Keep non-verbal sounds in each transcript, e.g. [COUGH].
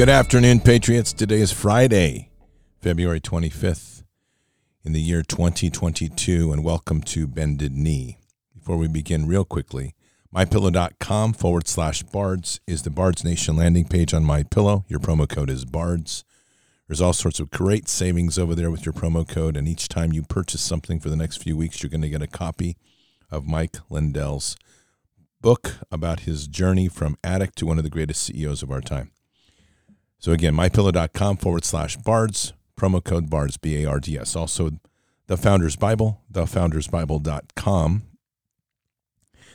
Good afternoon, Patriots. Today is Friday, February 25th in the year 2022, and welcome to Bended Knee. Before we begin, real quickly, mypillow.com forward slash bards is the Bards Nation landing page on MyPillow. Your promo code is bards. There's all sorts of great savings over there with your promo code, and each time you purchase something for the next few weeks, you're going to get a copy of Mike Lindell's book about his journey from addict to one of the greatest CEOs of our time. So again, mypillow.com forward slash bards, promo code bards, B A R D S. Also, the Founders Bible, thefoundersbible.com.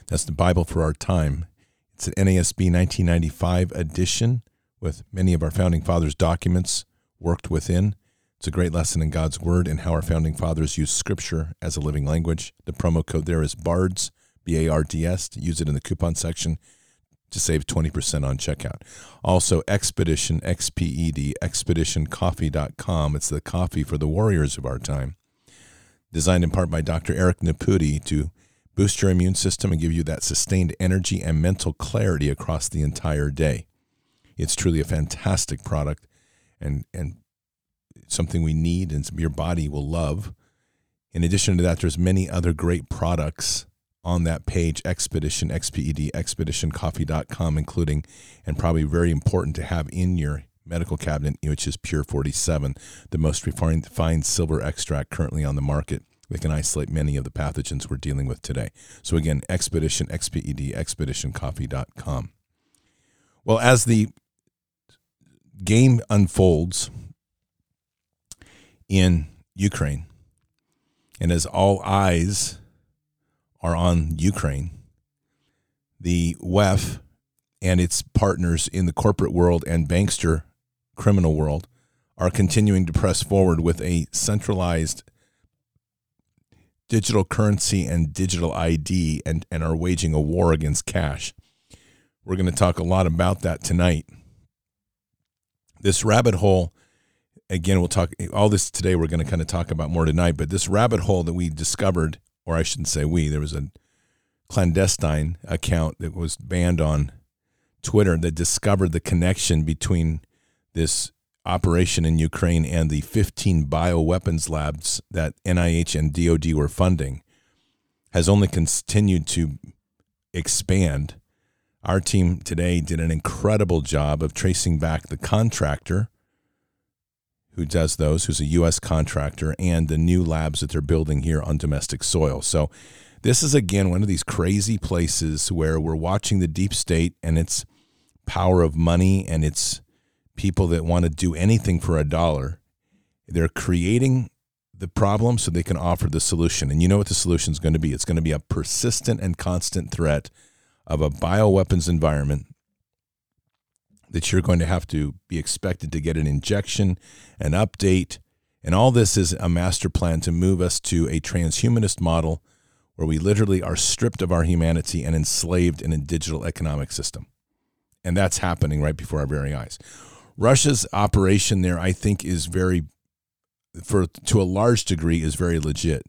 That's the Bible for our time. It's an NASB 1995 edition with many of our founding fathers' documents worked within. It's a great lesson in God's Word and how our founding fathers used Scripture as a living language. The promo code there is BARDS, B A R D S. Use it in the coupon section to save 20% on checkout. Also, Expedition, X P E D, expeditioncoffee.com. It's the coffee for the warriors of our time. Designed in part by Dr. Eric Nepute to boost your immune system and give you that sustained energy and mental clarity across the entire day. It's truly a fantastic product and, and something we need and your body will love. In addition to that, there's many other great products on that page, Expedition, XPED, expeditioncoffee.com, including, and probably very important to have in your medical cabinet, which is Pure 47, the most refined fine silver extract currently on the market. that can isolate many of the pathogens we're dealing with today. So again, Expedition, XPED, expeditioncoffee.com. Well, as the game unfolds in Ukraine, and as all eyes are on Ukraine. The WEF and its partners in the corporate world and bankster criminal world are continuing to press forward with a centralized digital currency and digital ID and, and are waging a war against cash. We're going to talk a lot about that tonight. This rabbit hole, again, we'll talk all this today. We're going to kind of talk about more tonight, but this rabbit hole that we discovered or I shouldn't say we, there was a clandestine account that was banned on Twitter that discovered the connection between this operation in Ukraine and the 15 bioweapons labs that NIH and DoD were funding has only continued to expand. Our team today did an incredible job of tracing back the contractor who does those, who's a U.S. contractor, and the new labs that they're building here on domestic soil. So, this is again one of these crazy places where we're watching the deep state and its power of money and its people that want to do anything for a dollar. They're creating the problem so they can offer the solution. And you know what the solution is going to be? It's going to be a persistent and constant threat of a bioweapons environment that you're going to have to be expected to get an injection, an update, and all this is a master plan to move us to a transhumanist model where we literally are stripped of our humanity and enslaved in a digital economic system. And that's happening right before our very eyes. Russia's operation there, I think, is very, for to a large degree, is very legit.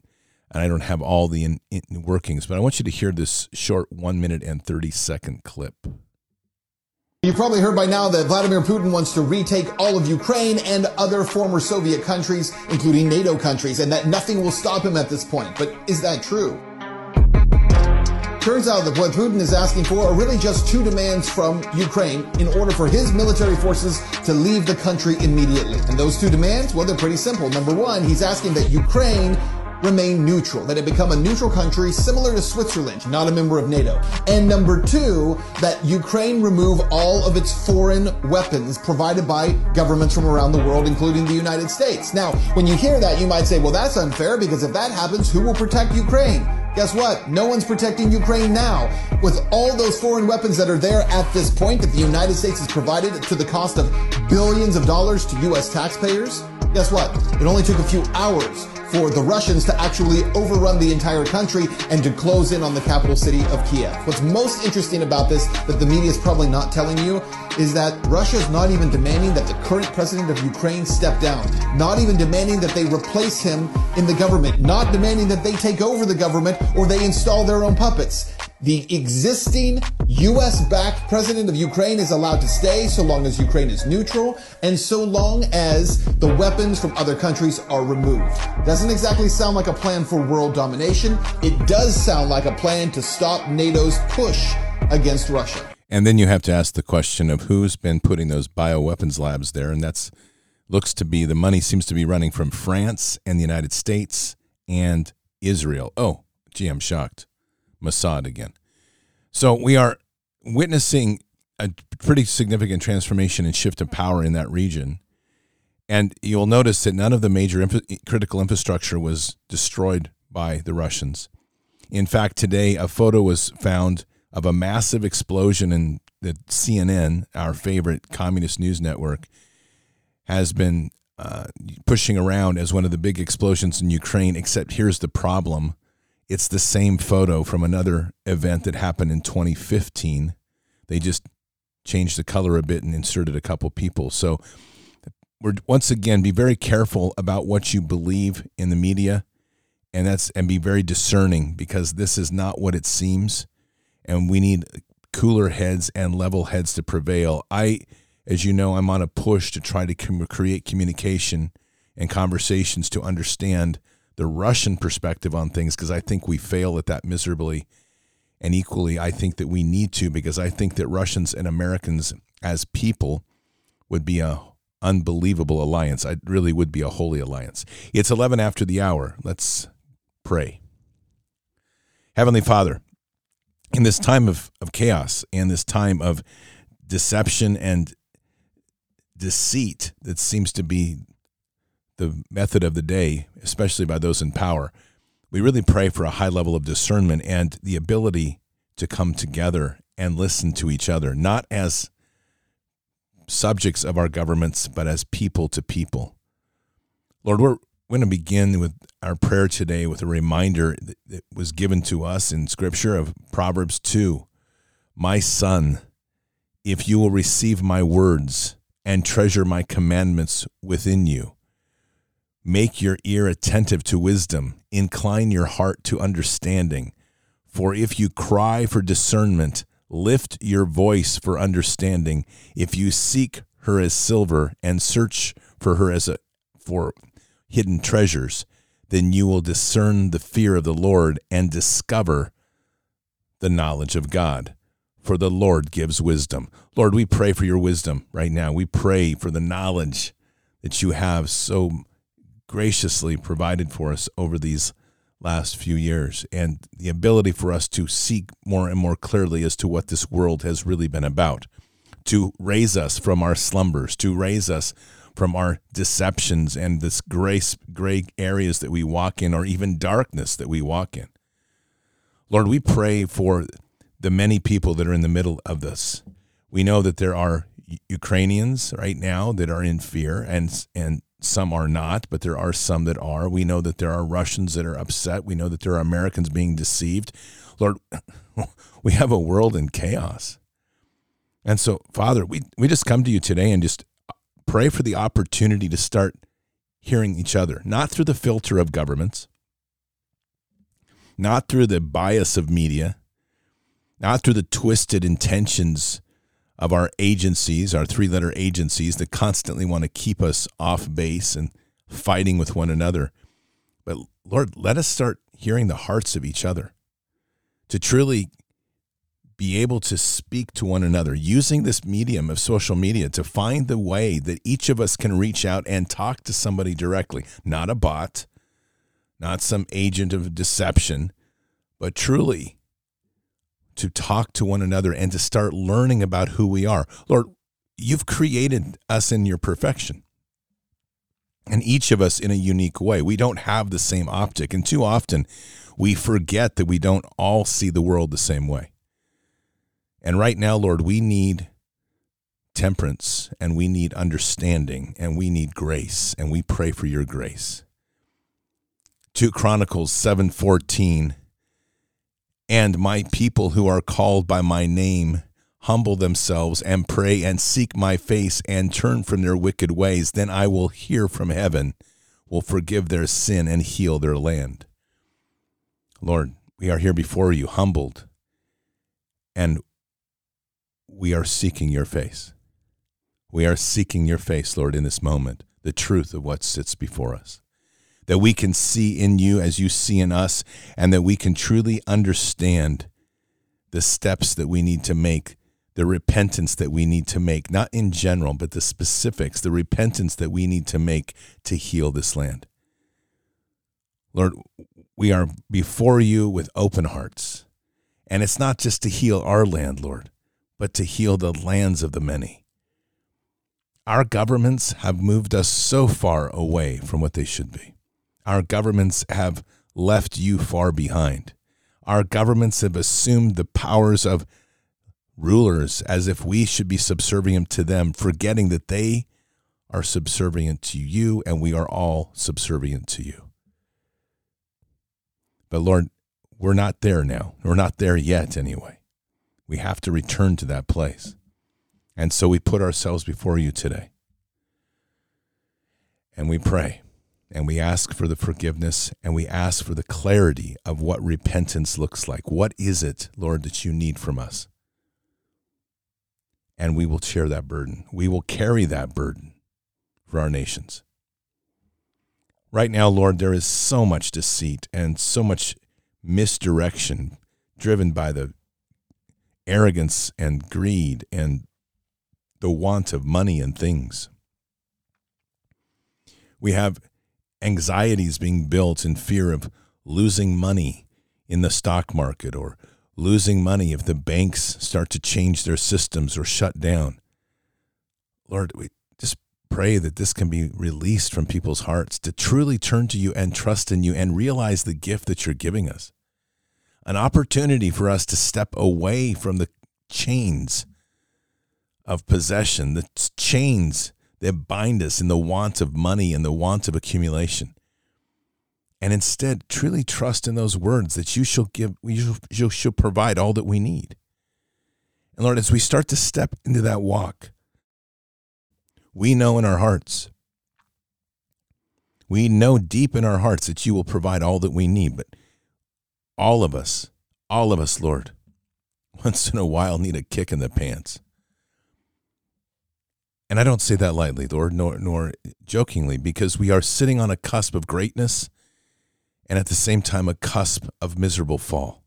And I don't have all the in, in workings, but I want you to hear this short one minute and 30 second clip. You've probably heard by now that Vladimir Putin wants to retake all of Ukraine and other former Soviet countries, including NATO countries, and that nothing will stop him at this point. But is that true? Turns out that what Putin is asking for are really just two demands from Ukraine in order for his military forces to leave the country immediately. And those two demands, well, they're pretty simple. Number one, he's asking that Ukraine remain neutral, that it become a neutral country similar to Switzerland, not a member of NATO. And number two, that Ukraine remove all of its foreign weapons provided by governments from around the world, including the United States. Now, when you hear that, you might say, well, that's unfair because if that happens, who will protect Ukraine? Guess what? No one's protecting Ukraine now. With all those foreign weapons that are there at this point that the United States has provided to the cost of billions of dollars to U.S. taxpayers, guess what? It only took a few hours for the Russians to actually overrun the entire country and to close in on the capital city of Kiev. What's most interesting about this that the media is probably not telling you is that Russia is not even demanding that the current president of Ukraine step down, not even demanding that they replace him in the government, not demanding that they take over the government or they install their own puppets. The existing US backed president of Ukraine is allowed to stay so long as Ukraine is neutral and so long as the weapons from other countries are removed. Doesn't exactly sound like a plan for world domination. It does sound like a plan to stop NATO's push against Russia. And then you have to ask the question of who's been putting those bioweapons labs there, and that's looks to be the money seems to be running from France and the United States and Israel. Oh, gee, I'm shocked. Mossad again. So we are witnessing a pretty significant transformation and shift of power in that region. And you'll notice that none of the major critical infrastructure was destroyed by the Russians. In fact, today a photo was found of a massive explosion in the CNN, our favorite communist news network, has been uh, pushing around as one of the big explosions in Ukraine. Except here's the problem it's the same photo from another event that happened in 2015. They just changed the color a bit and inserted a couple people. So we're once again be very careful about what you believe in the media and that's and be very discerning because this is not what it seems and we need cooler heads and level heads to prevail. I as you know, I'm on a push to try to create communication and conversations to understand the Russian perspective on things because I think we fail at that miserably. And equally, I think that we need to because I think that Russians and Americans as people would be a unbelievable alliance. It really would be a holy alliance. It's 11 after the hour. Let's pray. Heavenly Father, in this time of, of chaos and this time of deception and deceit that seems to be the method of the day, especially by those in power, we really pray for a high level of discernment and the ability to come together and listen to each other, not as subjects of our governments, but as people to people. Lord, we're going to begin with our prayer today with a reminder that was given to us in Scripture of Proverbs 2 My son, if you will receive my words and treasure my commandments within you, Make your ear attentive to wisdom, incline your heart to understanding. For if you cry for discernment, lift your voice for understanding. If you seek her as silver and search for her as a for hidden treasures, then you will discern the fear of the Lord and discover the knowledge of God. For the Lord gives wisdom. Lord, we pray for your wisdom right now. We pray for the knowledge that you have so graciously provided for us over these last few years and the ability for us to seek more and more clearly as to what this world has really been about, to raise us from our slumbers, to raise us from our deceptions and this gray, gray areas that we walk in, or even darkness that we walk in. Lord, we pray for the many people that are in the middle of this. We know that there are Ukrainians right now that are in fear and and some are not, but there are some that are. We know that there are Russians that are upset. We know that there are Americans being deceived. Lord, [LAUGHS] we have a world in chaos. And so, Father, we, we just come to you today and just pray for the opportunity to start hearing each other, not through the filter of governments, not through the bias of media, not through the twisted intentions of our agencies, our three letter agencies that constantly want to keep us off base and fighting with one another. But Lord, let us start hearing the hearts of each other to truly be able to speak to one another using this medium of social media to find the way that each of us can reach out and talk to somebody directly, not a bot, not some agent of deception, but truly to talk to one another and to start learning about who we are. Lord, you've created us in your perfection. And each of us in a unique way. We don't have the same optic. And too often we forget that we don't all see the world the same way. And right now, Lord, we need temperance and we need understanding and we need grace and we pray for your grace. 2 Chronicles 7:14 and my people who are called by my name humble themselves and pray and seek my face and turn from their wicked ways, then I will hear from heaven, will forgive their sin and heal their land. Lord, we are here before you, humbled And we are seeking your face. We are seeking your face, Lord, in this moment, the truth of what sits before us. That we can see in you as you see in us, and that we can truly understand the steps that we need to make, the repentance that we need to make, not in general, but the specifics, the repentance that we need to make to heal this land. Lord, we are before you with open hearts. And it's not just to heal our land, Lord, but to heal the lands of the many. Our governments have moved us so far away from what they should be. Our governments have left you far behind. Our governments have assumed the powers of rulers as if we should be subservient to them, forgetting that they are subservient to you and we are all subservient to you. But Lord, we're not there now. We're not there yet, anyway. We have to return to that place. And so we put ourselves before you today. And we pray and we ask for the forgiveness and we ask for the clarity of what repentance looks like. What is it, Lord, that you need from us? And we will share that burden. We will carry that burden for our nations. Right now, Lord, there is so much deceit and so much misdirection driven by the arrogance and greed and the want of money and things. We have anxieties being built in fear of losing money in the stock market or losing money if the banks start to change their systems or shut down. Lord, we just pray that this can be released from people's hearts to truly turn to you and trust in you and realize the gift that you're giving us. An opportunity for us to step away from the chains of possession, the chains that bind us in the want of money and the want of accumulation. And instead, truly trust in those words that you shall give, you shall provide all that we need. And Lord, as we start to step into that walk, we know in our hearts, we know deep in our hearts that you will provide all that we need. But all of us, all of us, Lord, [LAUGHS] once in a while need a kick in the pants. And I don't say that lightly, Lord, nor, nor jokingly, because we are sitting on a cusp of greatness and at the same time a cusp of miserable fall.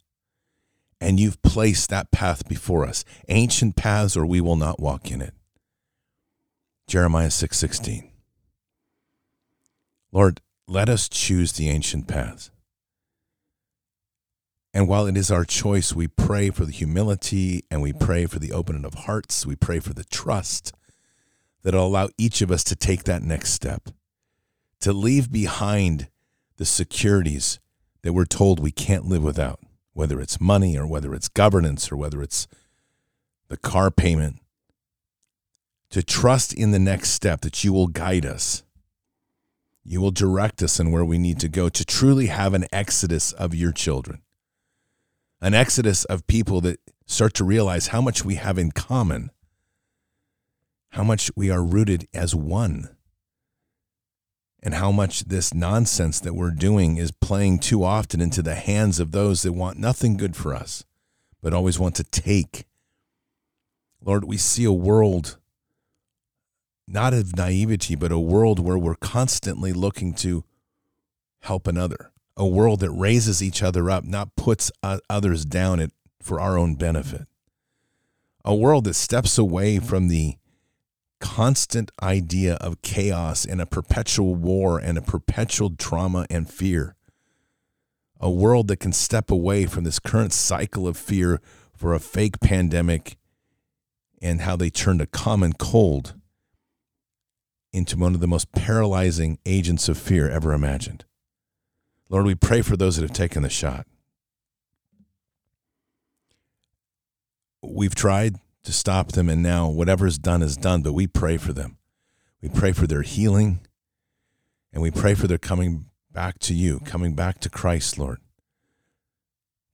And you've placed that path before us, ancient paths, or we will not walk in it. Jeremiah 6:16. Lord, let us choose the ancient paths. And while it is our choice, we pray for the humility and we pray for the opening of hearts. We pray for the trust that'll allow each of us to take that next step, to leave behind the securities that we're told we can't live without, whether it's money or whether it's governance or whether it's the car payment, to trust in the next step that you will guide us. You will direct us in where we need to go to truly have an exodus of your children, an exodus of people that start to realize how much we have in common how much we are rooted as one, and how much this nonsense that we're doing is playing too often into the hands of those that want nothing good for us, but always want to take. Lord, we see a world not of naivety, but a world where we're constantly looking to help another, a world that raises each other up, not puts others down for our own benefit, a world that steps away from the constant idea of chaos and a perpetual war and a perpetual trauma and fear. A world that can step away from this current cycle of fear for a fake pandemic and how they turned a common cold into one of the most paralyzing agents of fear ever imagined. Lord, we pray for those that have taken the shot. We've tried, to stop them. And now whatever's done is done, but we pray for them. We pray for their healing and we pray for their coming back to you, coming back to Christ, Lord.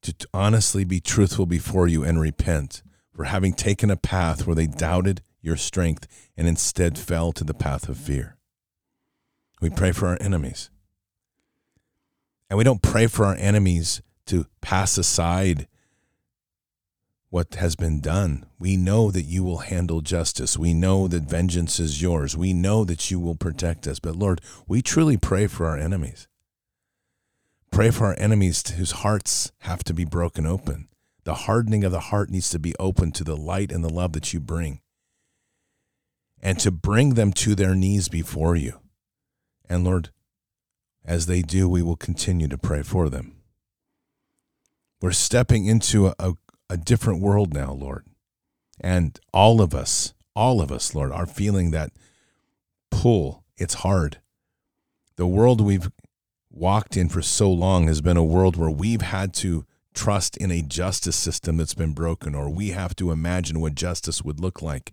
To honestly be truthful before you and repent for having taken a path where they doubted your strength and instead fell to the path of fear. We pray for our enemies. And we don't pray for our enemies to pass aside what has been done. We know that you will handle justice. We know that vengeance is yours. We know that you will protect us. But Lord, we truly pray for our enemies. Pray for our enemies whose hearts have to be broken open. The hardening of the heart needs to be open to the light and the love that you bring. And to bring them to their knees before you. And Lord, as they do, we will continue to pray for them. We're stepping into a, a, a different world now, Lord. And all of us, all of us, Lord, are feeling that pull. It's hard. The world we've walked in for so long has been a world where we've had to trust in a justice system that's been broken, or we have to imagine what justice would look like.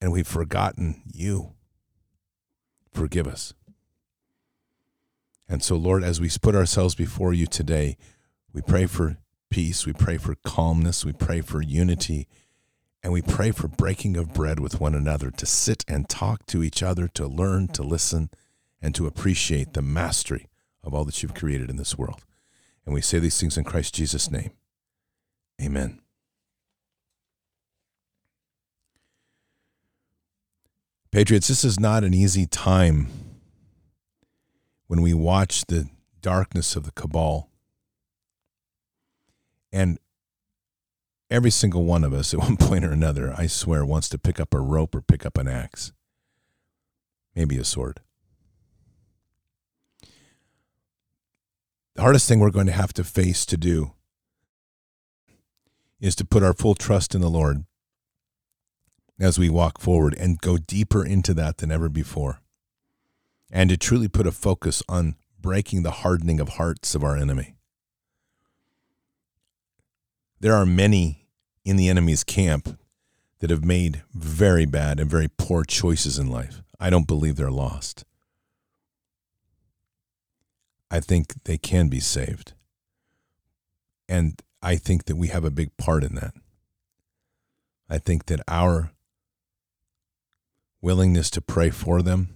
And we've forgotten you. Forgive us. And so, Lord, as we put ourselves before you today, we pray for peace, we pray for calmness, we pray for unity, and we pray for breaking of bread with one another, to sit and talk to each other, to learn, to listen, and to appreciate the mastery of all that you've created in this world. And we say these things in Christ Jesus' name. Amen. Patriots, this is not an easy time when we watch the darkness of the cabal. And every single one of us, at [LAUGHS] one point or another, I swear, wants to pick up a rope or pick up an axe, maybe a sword. The hardest thing we're going to have to face to do is to put our full trust in the Lord as we walk forward and go deeper into that than ever before. And to truly put a focus on breaking the hardening of hearts of our enemy. There are many in the enemy's camp that have made very bad and very poor choices in life. I don't believe they're lost. I think they can be saved. And I think that we have a big part in that. I think that our willingness to pray for them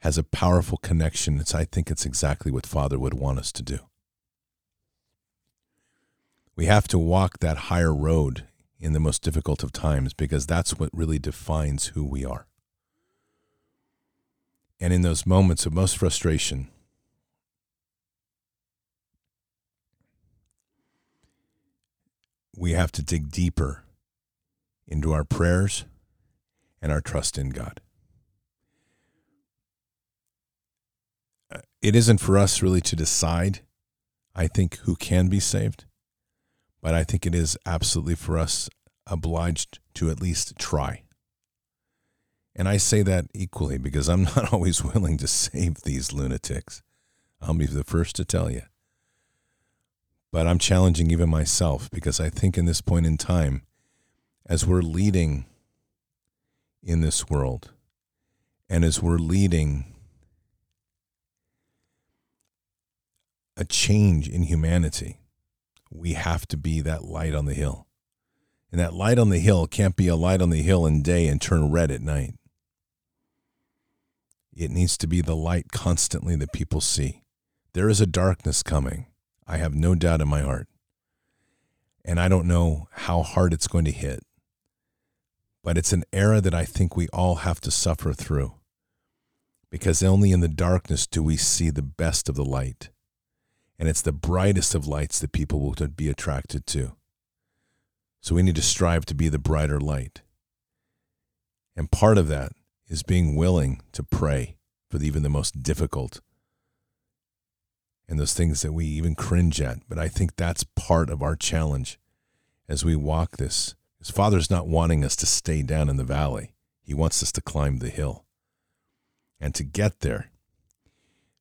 has a powerful connection. It's I think it's exactly what Father would want us to do. We have to walk that higher road in the most difficult of times because that's what really defines who we are. And in those moments of most frustration, we have to dig deeper into our prayers and our trust in God. Uh, it isn't for us really to decide, I think, who can be saved, but I think it is absolutely for us obliged to at least try. And I say that equally because I'm [LAUGHS] not always willing to save these lunatics. I'll be the first to tell you. But I'm challenging even myself because I think in this point in time, as we're leading in this world, and as we're leading a change in humanity, we have to be that light on the hill. And that light on the hill can't be a light on the hill in day and turn red at night. It needs to be the light constantly that people see. There is a darkness coming. I have no doubt in my heart. And I don't know how hard it's going to hit. But it's an era that I think we all have to suffer through. Because only in the darkness do we see the best of the light. And it's the brightest of lights that people will be attracted to. So we need to strive to be the brighter light. And part of that is being willing to pray for even the most difficult and those things that we even cringe at. But I think that's part of our challenge as we walk this. His Father's not wanting us to stay down in the valley, He wants us to climb the hill. And to get there,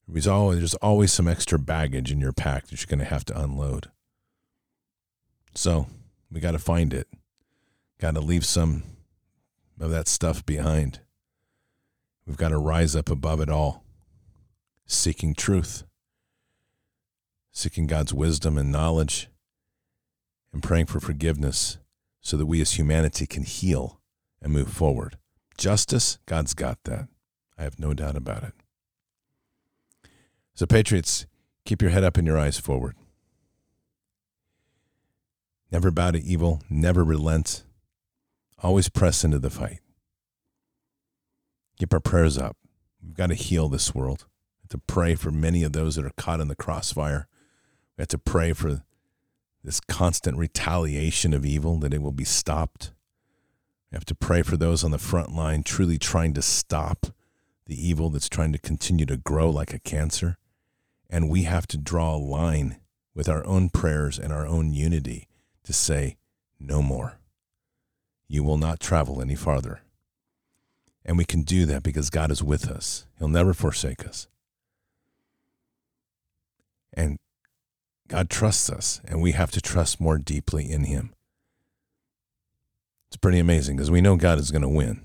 there's always, there's always some extra baggage in your pack that you're going to have to unload. So we got to find it. Got to leave some of that stuff behind. We've got to rise up above it all, seeking truth seeking God's wisdom and knowledge, and praying for forgiveness so that we as humanity can heal and move forward. Justice, God's got that. I have no doubt about it. So, Patriots, keep your head up and your eyes forward. never bow to evil, never relent, always press into the fight. Keep our prayers up. We've got to heal this world. We have to pray for many of those that are caught in the crossfire. We have to pray for this constant retaliation of evil, that it will be stopped. We have to pray for those on the front line truly trying to stop the evil that's trying to continue to grow like a cancer. And we have to draw a line with our own prayers and our own unity to say, no more. You will not travel any farther. And we can do that because God is with us. He'll never forsake us. And God trusts us, and we have to trust more deeply in Him. It's pretty amazing because we know God is going to win.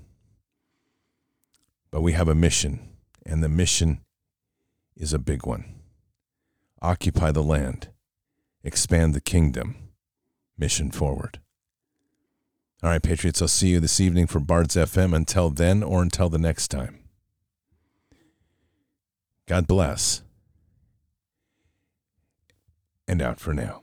But we have a mission, and the mission is a big one occupy the land, expand the kingdom, mission forward. All right, Patriots, I'll see you this evening for Bards FM. Until then, or until the next time. God bless. And out for now.